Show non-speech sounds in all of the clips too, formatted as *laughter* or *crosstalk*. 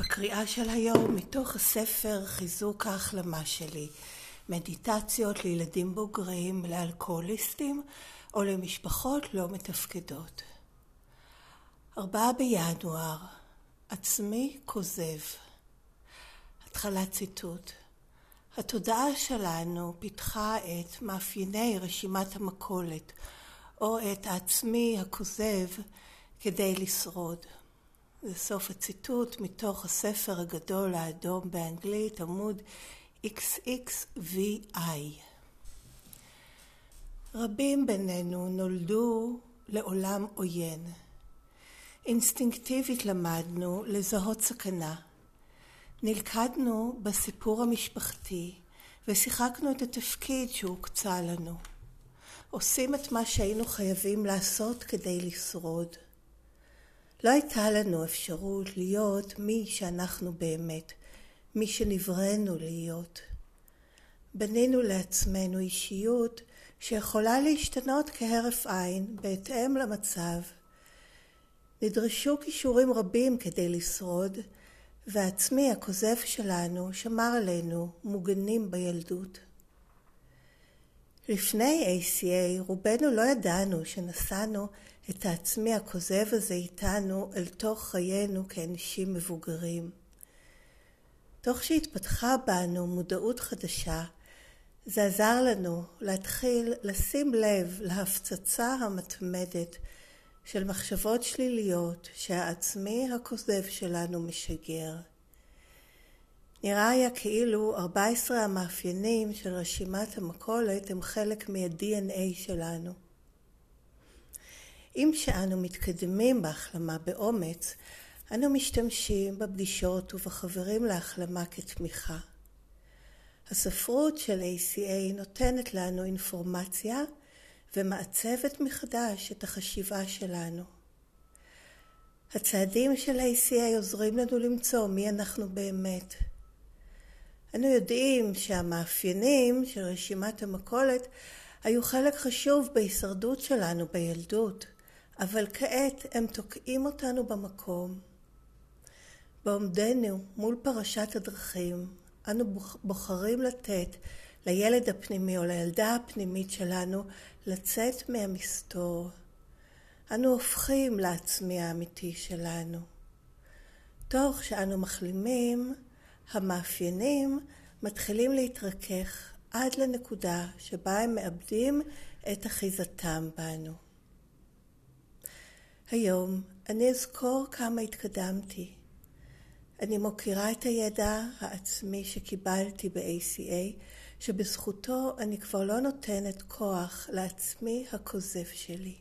הקריאה של היום מתוך הספר חיזוק ההחלמה שלי, מדיטציות לילדים בוגרים, לאלכוהוליסטים או למשפחות לא מתפקדות. ארבעה בינואר, עצמי כוזב. התחלת ציטוט. התודעה שלנו פיתחה את מאפייני רשימת המכולת או את העצמי הכוזב כדי לשרוד. זה סוף הציטוט מתוך הספר הגדול האדום באנגלית, עמוד XXVI. רבים בינינו נולדו לעולם עוין. אינסטינקטיבית למדנו לזהות סכנה. נלכדנו בסיפור המשפחתי ושיחקנו את התפקיד שהוקצה לנו. עושים את מה שהיינו חייבים לעשות כדי לשרוד. לא הייתה לנו אפשרות להיות מי שאנחנו באמת, מי שנבראנו להיות. בנינו לעצמנו אישיות שיכולה להשתנות כהרף עין בהתאם למצב. נדרשו כישורים רבים כדי לשרוד, והעצמי הכוזב שלנו שמר עלינו מוגנים בילדות. לפני ACA רובנו לא ידענו שנשאנו את העצמי הכוזב הזה איתנו אל תוך חיינו כאנשים מבוגרים. תוך שהתפתחה בנו מודעות חדשה, זה עזר לנו להתחיל לשים לב להפצצה המתמדת של מחשבות שליליות שהעצמי הכוזב שלנו משגר. נראה היה כאילו 14 המאפיינים של רשימת המכולת הם חלק מה-DNA שלנו. אם שאנו מתקדמים בהחלמה באומץ, אנו משתמשים בפגישות ובחברים להחלמה כתמיכה. הספרות של ACA נותנת לנו אינפורמציה ומעצבת מחדש את החשיבה שלנו. הצעדים של ACA עוזרים לנו למצוא מי אנחנו באמת. אנו יודעים שהמאפיינים של רשימת המכולת היו חלק חשוב בהישרדות שלנו בילדות. אבל כעת הם תוקעים אותנו במקום. בעומדנו מול פרשת הדרכים, אנו בוחרים לתת לילד הפנימי או לילדה הפנימית שלנו לצאת מהמסתור. אנו הופכים לעצמי האמיתי שלנו. תוך שאנו מחלימים, המאפיינים מתחילים להתרכך עד לנקודה שבה הם מאבדים את אחיזתם בנו. היום אני אזכור כמה התקדמתי. אני מוקירה את הידע העצמי שקיבלתי ב-ACA, שבזכותו אני כבר לא נותנת כוח לעצמי הכוזב שלי.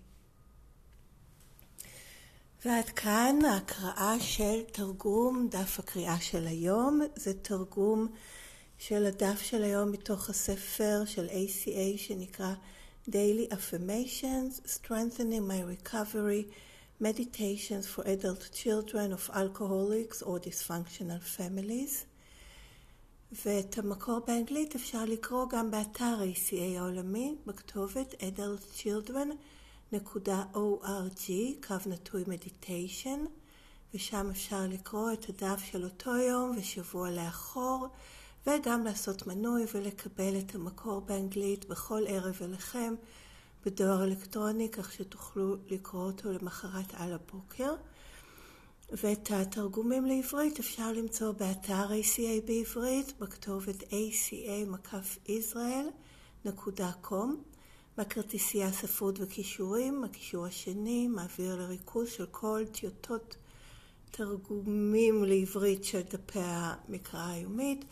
ועד כאן ההקראה של תרגום דף הקריאה של היום. זה תרגום של הדף של היום מתוך הספר של ACA שנקרא Daily Affirmations, Strengthening My Recovery Meditations for Adult Children of Alcoholics or Dysfunctional Families. ואת המקור באנגלית אפשר לקרוא גם באתר ACA העולמי בכתובת adultchildren.org, קו נטוי מדיטיישן, ושם אפשר לקרוא את הדף של אותו יום ושבוע לאחור, וגם לעשות מנוי ולקבל את המקור באנגלית בכל ערב אליכם. בדואר אלקטרוני, כך שתוכלו לקרוא אותו למחרת על הבוקר. ואת התרגומים לעברית אפשר למצוא באתר ACA בעברית, בכתובת aca-israel.com. בכרטיסייה ספרות וכישורים, הקישור השני מעביר לריכוז של כל טיוטות תרגומים לעברית של דפי המקרא היומית,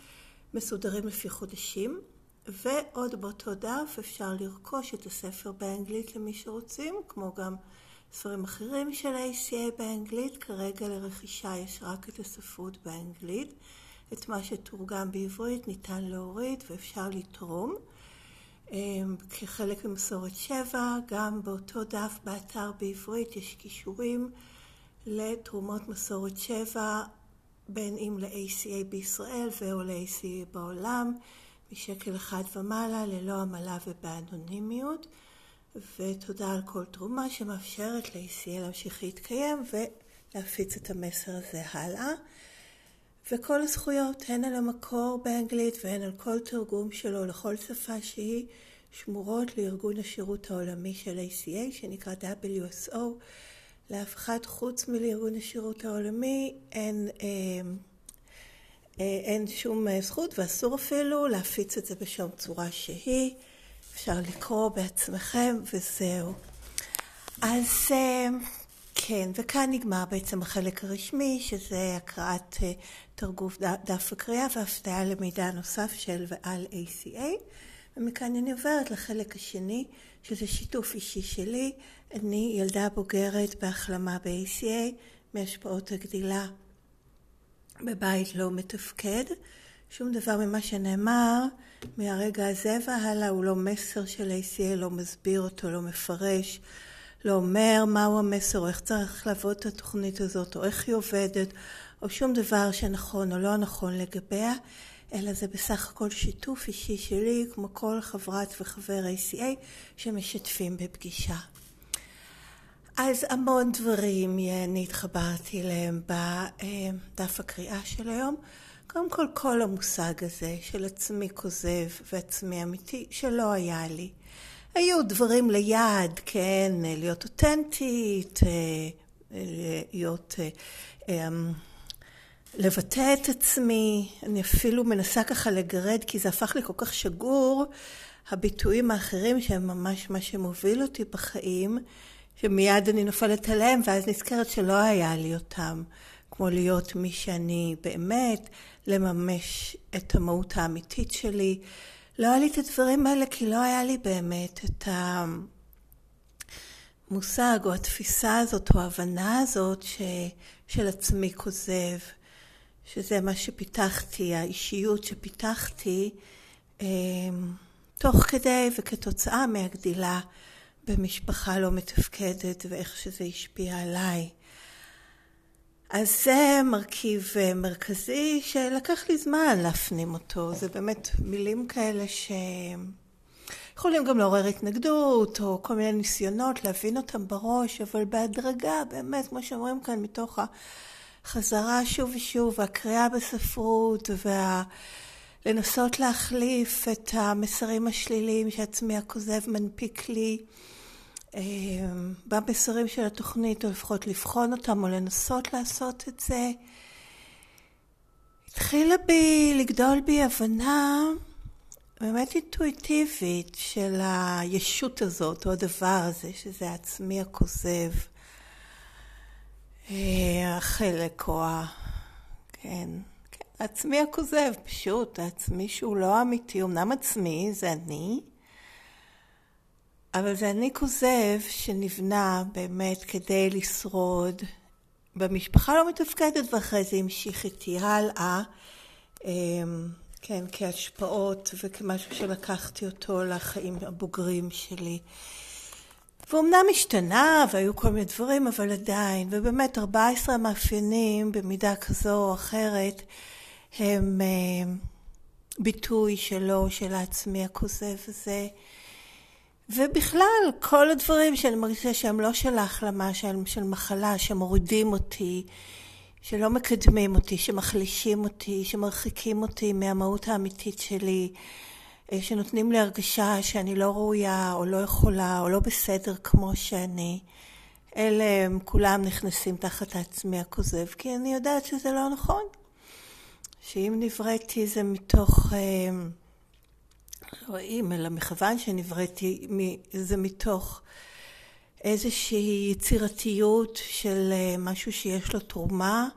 מסודרים לפי חודשים. ועוד באותו דף אפשר לרכוש את הספר באנגלית למי שרוצים, כמו גם ספרים אחרים של ACA באנגלית. כרגע לרכישה יש רק את הספרות באנגלית. את מה שתורגם בעברית ניתן להוריד ואפשר לתרום. אמ, כחלק ממסורת שבע, גם באותו דף באתר בעברית יש קישורים לתרומות מסורת שבע, בין אם ל-ACA בישראל ו/או ל-ACA בעולם. משקל אחד ומעלה, ללא עמלה ובאנונימיות, ותודה על כל תרומה שמאפשרת ל-ACL להמשיך להתקיים ולהפיץ את המסר הזה הלאה. וכל הזכויות, הן על המקור באנגלית והן על כל תרגום שלו לכל שפה שהיא, שמורות לארגון השירות העולמי של ACA, שנקרא WSO. לאף אחד חוץ מלארגון השירות העולמי אין, אה, אין שום זכות ואסור אפילו להפיץ את זה בשום צורה שהיא. אפשר לקרוא בעצמכם וזהו. אז אה, כן, וכאן נגמר בעצם החלק הרשמי, שזה הקראת אה, תרגוף דף הקריאה והפתעה למידע נוסף של ועל ACA. ומכאן אני עוברת לחלק השני, שזה שיתוף אישי שלי. אני ילדה בוגרת בהחלמה ב-ACA מהשפעות הגדילה בבית לא מתפקד. שום דבר ממה שנאמר מהרגע הזה והלאה הוא לא מסר של ACA, לא מסביר אותו, לא מפרש, לא אומר מהו המסר או איך צריך לעבוד את התוכנית הזאת או איך היא עובדת או שום דבר שנכון או לא נכון לגביה, אלא זה בסך הכל שיתוף אישי שלי כמו כל חברת וחבר ACA שמשתפים בפגישה. אז המון דברים אני התחברתי אליהם בדף הקריאה של היום. קודם כל, כל המושג הזה של עצמי כוזב ועצמי אמיתי, שלא היה לי. היו דברים ליד, כן, להיות אותנטית, אה, להיות, אה, אמ, לבטא את עצמי. אני אפילו מנסה ככה לגרד, כי זה הפך לי כל כך שגור, הביטויים האחרים שהם ממש מה שמוביל אותי בחיים, שמיד אני נופלת עליהם, ואז נזכרת שלא היה לי אותם. כמו להיות מי שאני באמת, לממש את המהות האמיתית שלי. לא היה לי את הדברים האלה כי לא היה לי באמת את המושג או התפיסה הזאת או ההבנה הזאת ש... של עצמי כוזב, שזה מה שפיתחתי, האישיות שפיתחתי אמ, תוך כדי וכתוצאה מהגדילה במשפחה לא מתפקדת ואיך שזה השפיע עליי. אז זה מרכיב אה, מרכזי שלקח לי זמן להפנים אותו. זה באמת מילים כאלה שיכולים גם לעורר התנגדות, או כל מיני ניסיונות להבין אותם בראש, אבל בהדרגה, באמת, כמו שאומרים כאן, מתוך החזרה שוב ושוב, והקריאה בספרות, וה... לנסות להחליף את המסרים השליליים שעצמי הכוזב מנפיק לי. אמ, במסרים של התוכנית, או לפחות לבחון אותם, או לנסות לעשות את זה, התחילה בי, לגדול בי הבנה באמת אינטואיטיבית של הישות הזאת, או הדבר הזה, שזה העצמי הכוזב, אה, החלק או ה... כן, כן, העצמי הכוזב, פשוט, העצמי שהוא לא אמיתי, אמנם עצמי, זה אני, אבל זה אני כוזב שנבנה באמת כדי לשרוד במשפחה לא מתפקדת ואחרי זה המשיך איתי הלאה, אמ, כן, כהשפעות וכמשהו שלקחתי אותו לחיים הבוגרים שלי. ואומנם השתנה והיו כל מיני דברים, אבל עדיין, ובאמת 14 מאפיינים במידה כזו או אחרת הם אמ, ביטוי שלו, של העצמי הכוזב הזה. ובכלל, כל הדברים שאני מרגישה שהם לא של ההחלמה, שהם של מחלה, שמורידים אותי, שלא מקדמים אותי, שמחלישים אותי, שמרחיקים אותי מהמהות האמיתית שלי, אה, שנותנים לי הרגשה שאני לא ראויה, או לא יכולה, או לא בסדר כמו שאני. אלה הם כולם נכנסים תחת העצמי הכוזב, כי אני יודעת שזה לא נכון. שאם נבראתי זה מתוך... אה, רואים, אלא מכיוון שנבראתי, זה מתוך איזושהי יצירתיות של אה, משהו שיש לו תרומה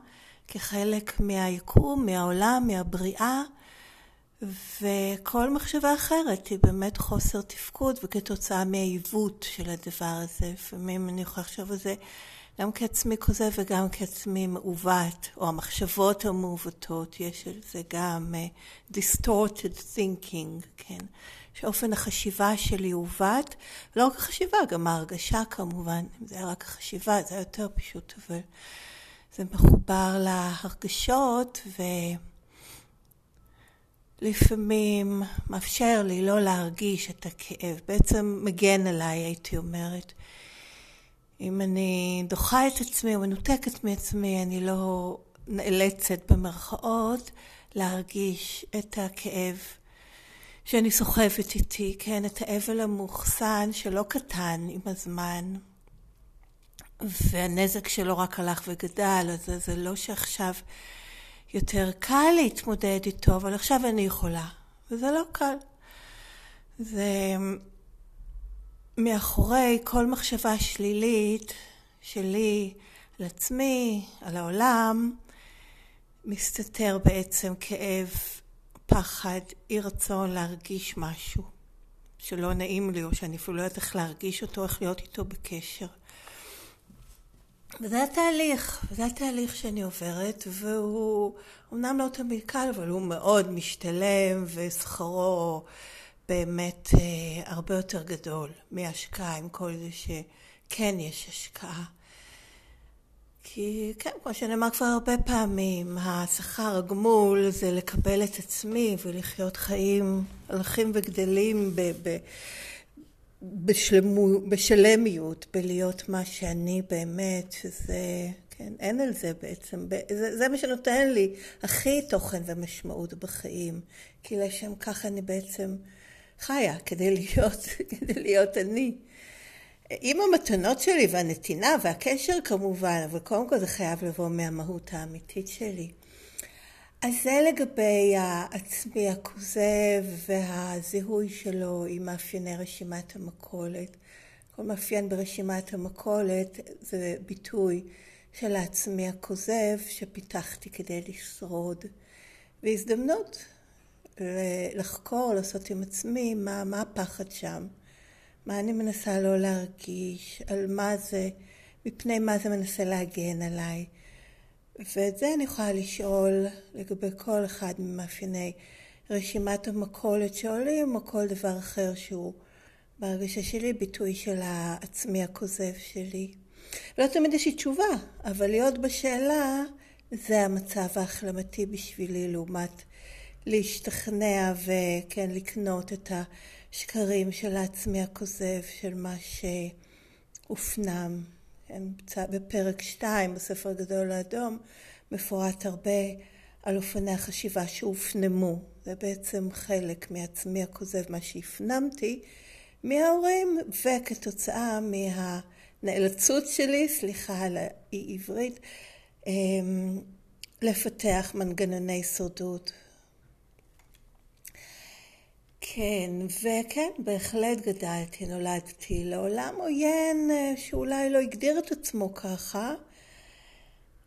כחלק מהיקום, מהעולם, מהבריאה, וכל מחשבה אחרת היא באמת חוסר תפקוד וכתוצאה מהעיוות של הדבר הזה. לפעמים אני יכולה לחשוב על זה גם כעצמי כוזב וגם כעצמי מעוות, או המחשבות המעוותות, יש על זה גם uh, distorted thinking, כן, שאופן החשיבה שלי עוות, לא רק החשיבה, גם ההרגשה כמובן, אם זה היה רק החשיבה זה היה יותר פשוט, אבל זה מחובר להרגשות ולפעמים מאפשר לי לא להרגיש את הכאב, בעצם מגן עליי הייתי אומרת. אם אני דוחה את עצמי או מנותקת מעצמי, אני לא נאלצת במרכאות להרגיש את הכאב שאני סוחבת איתי, כן, את האבל המאוחסן שלא קטן עם הזמן, והנזק שלו רק הלך וגדל, אז זה לא שעכשיו יותר קל להתמודד איתו, אבל עכשיו אני יכולה, וזה לא קל. זה מאחורי כל מחשבה שלילית שלי על עצמי, על העולם, מסתתר בעצם כאב, פחד, אי רצון להרגיש משהו שלא נעים לי, או שאני אפילו לא יודעת איך להרגיש אותו, איך להיות איתו בקשר. וזה התהליך, וזה התהליך שאני עוברת, והוא אמנם לא תמיד קל, אבל הוא מאוד משתלם, ושכרו באמת אה, הרבה יותר גדול מהשקעה, עם כל זה שכן יש השקעה. כי כן, כמו שנאמר כבר הרבה פעמים, השכר, הגמול, זה לקבל את עצמי ולחיות חיים הולכים וגדלים ב... ב בשלמו, בשלמיות, בלהיות מה שאני באמת, שזה, כן, אין על זה בעצם, זה, זה מה שנותן לי הכי תוכן ומשמעות בחיים, כי לשם כך אני בעצם חיה, כדי להיות, *laughs* כדי להיות אני. עם המתנות שלי והנתינה והקשר כמובן, אבל קודם כל זה חייב לבוא מהמהות האמיתית שלי. אז זה לגבי העצמי הכוזב והזיהוי שלו עם מאפייני רשימת המכולת. כל מאפיין ברשימת המכולת זה ביטוי של העצמי הכוזב שפיתחתי כדי לשרוד. והזדמנות לחקור, לעשות עם עצמי מה, מה הפחד שם, מה אני מנסה לא להרגיש, על מה זה, מפני מה זה מנסה להגן עליי. ואת זה אני יכולה לשאול לגבי כל אחד ממאפייני רשימת המכולת שעולים, או כל דבר אחר שהוא בהרגשה שלי ביטוי של העצמי הכוזב שלי. ולא תמיד יש לי תשובה, אבל להיות בשאלה זה המצב ההחלמתי בשבילי לעומת להשתכנע וכן לקנות את השקרים של העצמי הכוזב, של מה שהופנם. בפרק 2 בספר הגדול האדום מפורט הרבה על אופני החשיבה שהופנמו. זה בעצם חלק מעצמי הכוזב, מה שהפנמתי מההורים, וכתוצאה מהנאלצות שלי, סליחה על האי עברית, אמ, לפתח מנגנוני שורדות כן, וכן, בהחלט גדלתי, נולדתי לעולם עוין אה, שאולי לא הגדיר את עצמו ככה,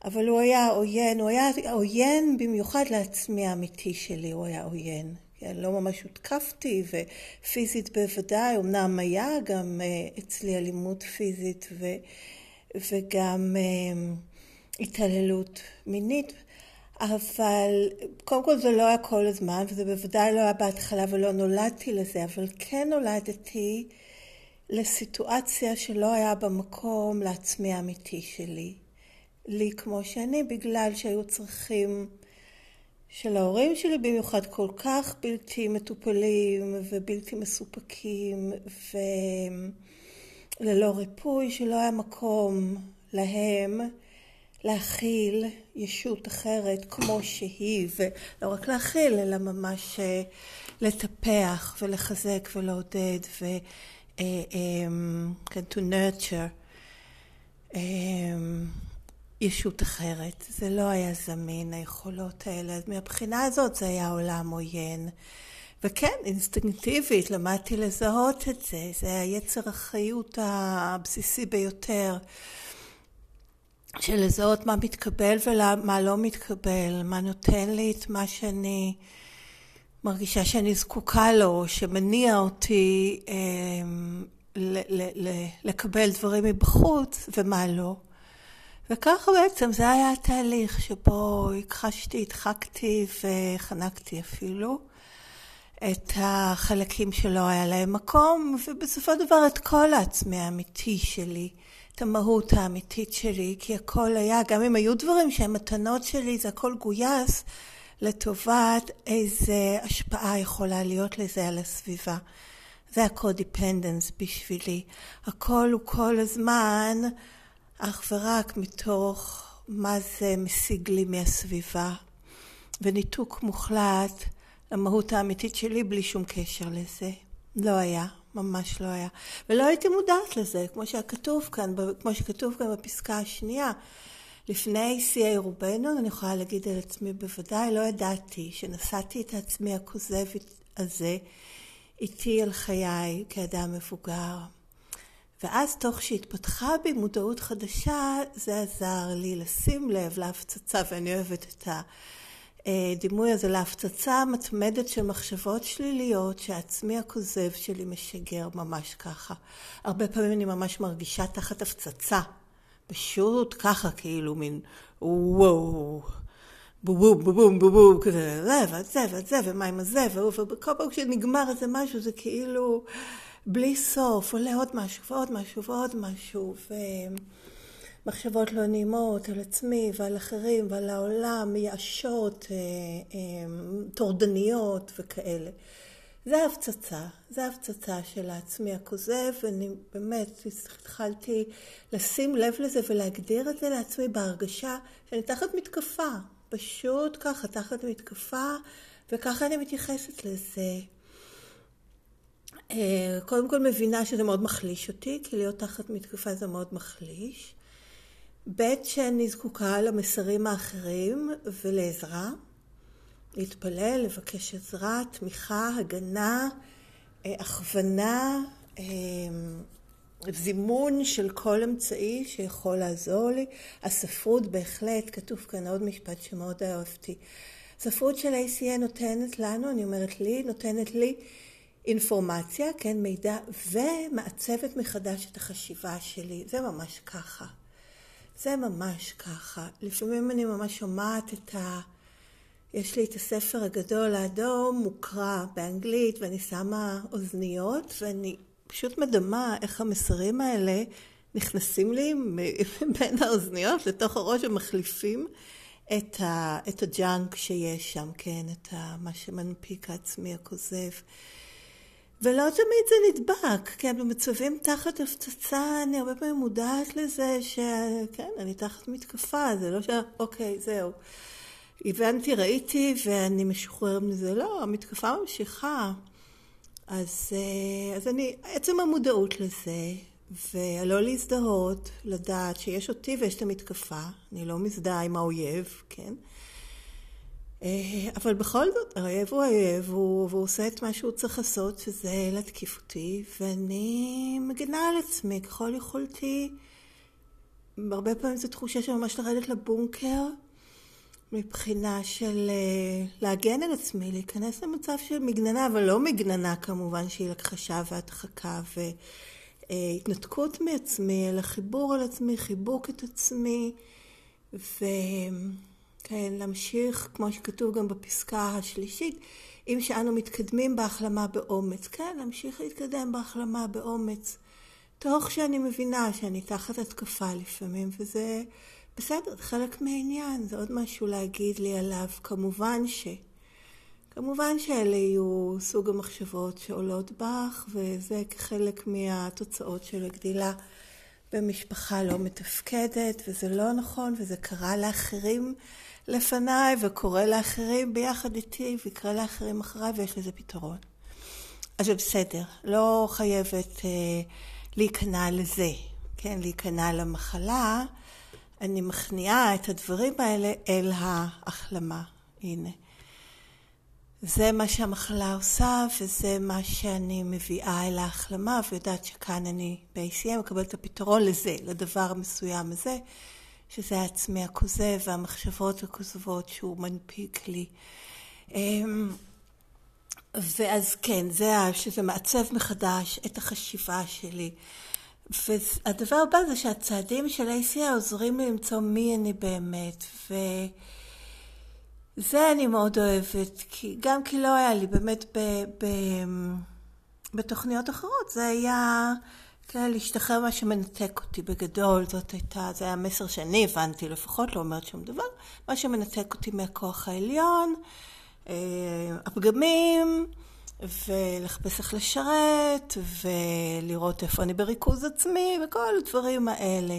אבל הוא היה עוין, הוא היה עוין במיוחד לעצמי האמיתי שלי, הוא היה עוין. כן, לא ממש הותקפתי, ופיזית בוודאי, אמנם היה גם אה, אצלי אלימות פיזית ו, וגם אה, התעללות מינית. אבל קודם כל זה לא היה כל הזמן, וזה בוודאי לא היה בהתחלה ולא נולדתי לזה, אבל כן נולדתי לסיטואציה שלא היה במקום לעצמי האמיתי שלי. לי כמו שאני, בגלל שהיו צריכים של ההורים שלי במיוחד כל כך בלתי מטופלים ובלתי מסופקים וללא ריפוי, שלא היה מקום להם להכיל ישות אחרת כמו שהיא, ולא רק להכיל, אלא ממש אה, לטפח ולחזק ולעודד ו... אה, אמ, כן, to nurture אמ, ישות אחרת. זה לא היה זמין, היכולות האלה. מהבחינה הזאת זה היה עולם עוין. וכן, אינסטינקטיבית למדתי לזהות את זה. זה היצר החיות הבסיסי ביותר. של לזהות מה מתקבל ומה לא מתקבל, מה נותן לי את מה שאני מרגישה שאני זקוקה לו, שמניע אותי אה, ל- ל- ל- לקבל דברים מבחוץ ומה לא. וככה בעצם זה היה התהליך שבו הכחשתי, הדחקתי וחנקתי אפילו את החלקים שלא היה להם מקום, ובסופו של דבר את כל העצמי האמיתי שלי. את המהות האמיתית שלי, כי הכל היה, גם אם היו דברים שהם מתנות שלי, זה הכל גויס לטובת איזה השפעה יכולה להיות לזה על הסביבה. זה ה-codependence בשבילי. הכל הוא כל הזמן אך ורק מתוך מה זה משיג לי מהסביבה, וניתוק מוחלט למהות האמיתית שלי בלי שום קשר לזה. לא היה, ממש לא היה. ולא הייתי מודעת לזה, כמו שכתוב כאן, כמו שכתוב כאן בפסקה השנייה. לפני שיאי רובנו, אני יכולה להגיד על עצמי בוודאי, לא ידעתי שנשאתי את עצמי הכוזב הזה איתי על חיי כאדם מבוגר. ואז תוך שהתפתחה בי מודעות חדשה, זה עזר לי לשים לב להפצצה, ואני אוהבת את הדימוי הזה, להפצצה המתמדת של מחשבות שליליות שהעצמי הכוזב שלי משגר ממש ככה. הרבה פעמים אני ממש מרגישה תחת הפצצה. פשוט ככה, כאילו, מין וואו, בובום, בובום, בובום, כזה, זה, וזה, וזה, ומה עם הזה, וכל פעם כשנגמר איזה משהו, זה כאילו בלי סוף, עולה עוד משהו, ועוד משהו, ועוד משהו, ומחשבות לא נעימות על עצמי ועל אחרים ועל העולם, מייאשות, אה, אה, טורדניות וכאלה. זה הפצצה, זה הפצצה של העצמי הכוזב, ואני באמת התחלתי לשים לב לזה ולהגדיר את זה לעצמי בהרגשה שאני תחת מתקפה, פשוט ככה, תחת מתקפה, וככה אני מתייחסת לזה. אה, קודם כל מבינה שזה מאוד מחליש אותי, כי להיות תחת מתקפה זה מאוד מחליש. ב' שאני זקוקה למסרים האחרים ולעזרה. להתפלל, לבקש עזרה, תמיכה, הגנה, אה, הכוונה, אה, זימון של כל אמצעי שיכול לעזור לי. הספרות בהחלט, כתוב כאן עוד משפט שמאוד אהבתי. הספרות של ACA נותנת לנו, אני אומרת לי, נותנת לי אינפורמציה, כן, מידע, ומעצבת מחדש את החשיבה שלי. זה ממש ככה. זה ממש ככה. לפעמים אני ממש שומעת את ה... יש לי את הספר הגדול האדום, מוקרא באנגלית, ואני שמה אוזניות, ואני פשוט מדמה איך המסרים האלה נכנסים לי *laughs* בין האוזניות לתוך הראש ומחליפים את, ה, את הג'אנק שיש שם, כן, את ה, מה שמנפיק העצמי הכוזב. ולא תמיד זה נדבק, כן, במצבים תחת הפצצה אני הרבה פעמים מודעת לזה שכן, אני תחת מתקפה, זה לא ש... אוקיי, זהו. הבנתי, ראיתי ואני משוחרר מזה. לא, המתקפה ממשיכה. אז, אה, אז אני, עצם המודעות לזה, ולא להזדהות, לדעת שיש אותי ויש את המתקפה, אני לא מזדהה עם האויב, כן? אה, אבל בכל זאת, האויב הוא האויב, והוא, עושה את מה שהוא צריך לעשות, שזה להתקיף אותי, ואני מגנה על עצמי ככל יכולתי. הרבה פעמים זו תחושה של ממש לרדת לבונקר מבחינה של אה, להגן על עצמי, להיכנס למצב של מגננה, אבל לא מגננה כמובן שהיא הכחשה והדחקה והתנתקות מעצמי, אלא חיבור על עצמי, חיבוק את עצמי, וכן, להמשיך, כמו שכתוב גם בפסקה השלישית, אם שאנו מתקדמים בהחלמה באומץ, כן, להמשיך להתקדם בהחלמה באומץ, תוך שאני מבינה שאני תחת התקפה לפעמים, וזה... בסדר, חלק מהעניין, זה עוד משהו להגיד לי עליו. כמובן ש... כמובן שאלה יהיו סוג המחשבות שעולות בך, וזה כחלק מהתוצאות של הגדילה במשפחה לא מתפקדת, וזה לא נכון, וזה קרה לאחרים לפניי, וקורה לאחרים ביחד איתי, ויקרה לאחרים אחריי, ויש לזה פתרון. אז זה בסדר, לא חייבת אה, להיכנע לזה, כן, להיכנע למחלה. אני מכניעה את הדברים האלה אל ההחלמה. הנה. זה מה שהמחלה עושה, וזה מה שאני מביאה אל ההחלמה, ויודעת שכאן אני ב-ACM מקבלת את הפתרון לזה, לדבר המסוים הזה, שזה העצמי הכוזב והמחשבות הכוזבות שהוא מנפיק לי. אמ, ואז כן, זה שזה מעצב מחדש את החשיבה שלי. והדבר הבא זה שהצעדים של ACA עוזרים לי למצוא מי אני באמת, וזה אני מאוד אוהבת, כי, גם כי לא היה לי באמת ב, ב, בתוכניות אחרות, זה היה כן, להשתחרר מה שמנתק אותי בגדול, זאת הייתה, זה היה מסר שאני הבנתי, לפחות לא אומרת שום דבר, מה שמנתק אותי מהכוח העליון, אה, הפגמים, ולחפש איך לשרת, ולראות איפה אני בריכוז עצמי, וכל הדברים האלה.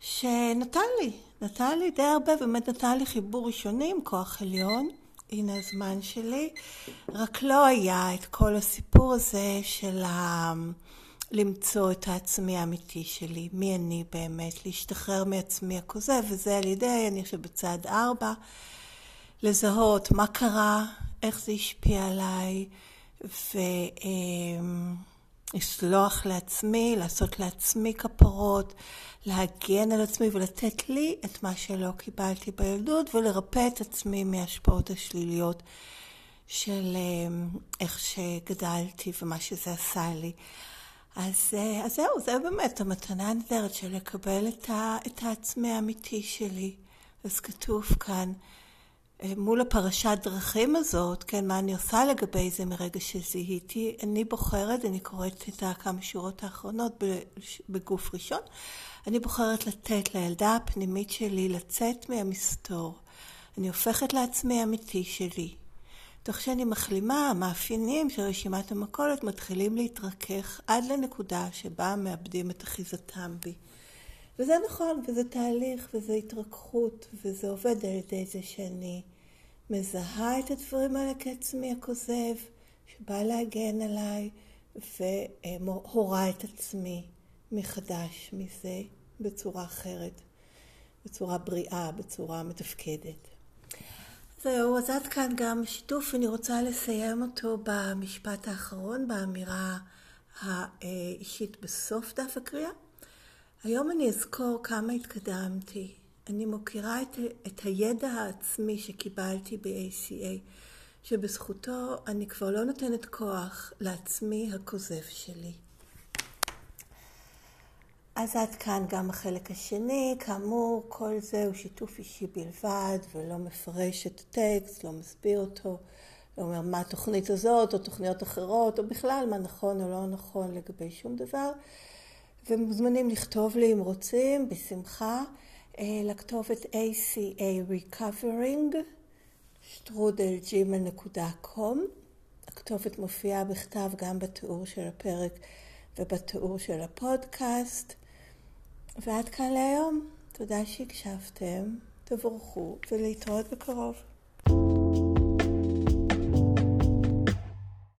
שנתן לי, נתן לי די הרבה, באמת נתן לי חיבור ראשוני עם כוח עליון. הנה הזמן שלי. רק לא היה את כל הסיפור הזה של ה... למצוא את העצמי האמיתי שלי, מי אני באמת, להשתחרר מעצמי הכוזב, וזה על ידי, אני חושבת בצעד ארבע, לזהות מה קרה, איך זה השפיע עליי, ולסלוח לעצמי, לעשות לעצמי כפרות, להגן על עצמי ולתת לי את מה שלא קיבלתי בילדות, ולרפא את עצמי מההשפעות השליליות של איך שגדלתי ומה שזה עשה לי. אז, אז זהו, זה באמת המתנה הנדרת של לקבל את, ה, את העצמי האמיתי שלי. אז כתוב כאן, אה, מול הפרשת דרכים הזאת, כן, מה אני עושה לגבי זה מרגע שזיהיתי, אני בוחרת, אני קוראת את הכמה שורות האחרונות בגוף ראשון, אני בוחרת לתת לילדה הפנימית שלי לצאת מהמסתור. אני הופכת לעצמי האמיתי שלי. תוך שאני מחלימה, המאפיינים של רשימת המכולת מתחילים להתרכך עד לנקודה שבה מאבדים את אחיזתם בי. וזה נכון, וזה תהליך, וזה התרככות, וזה עובד על ידי זה שאני מזהה את הדברים האלה כעצמי הכוזב, שבא להגן עליי, והורה את עצמי מחדש מזה בצורה אחרת, בצורה בריאה, בצורה מתפקדת. זהו, אז עד כאן גם שיתוף, אני רוצה לסיים אותו במשפט האחרון, באמירה האישית בסוף דף הקריאה. היום אני אזכור כמה התקדמתי. אני מוקירה את, את הידע העצמי שקיבלתי ב-ACA, שבזכותו אני כבר לא נותנת כוח לעצמי הכוזב שלי. אז עד כאן גם החלק השני, כאמור כל זה הוא שיתוף אישי בלבד ולא מפרש את הטקסט, לא מסביר אותו, לא אומר מה התוכנית הזאת או תוכניות אחרות או בכלל מה נכון או לא נכון לגבי שום דבר ומוזמנים לכתוב לי אם רוצים, בשמחה, אה, לכתובת ACA Recovering, שטרודלג'ימל.com. הכתובת מופיעה בכתב גם בתיאור של הפרק ובתיאור של הפודקאסט. ועד כאן להיום. תודה שהקשבתם, תבורכו ולהתראות בקרוב.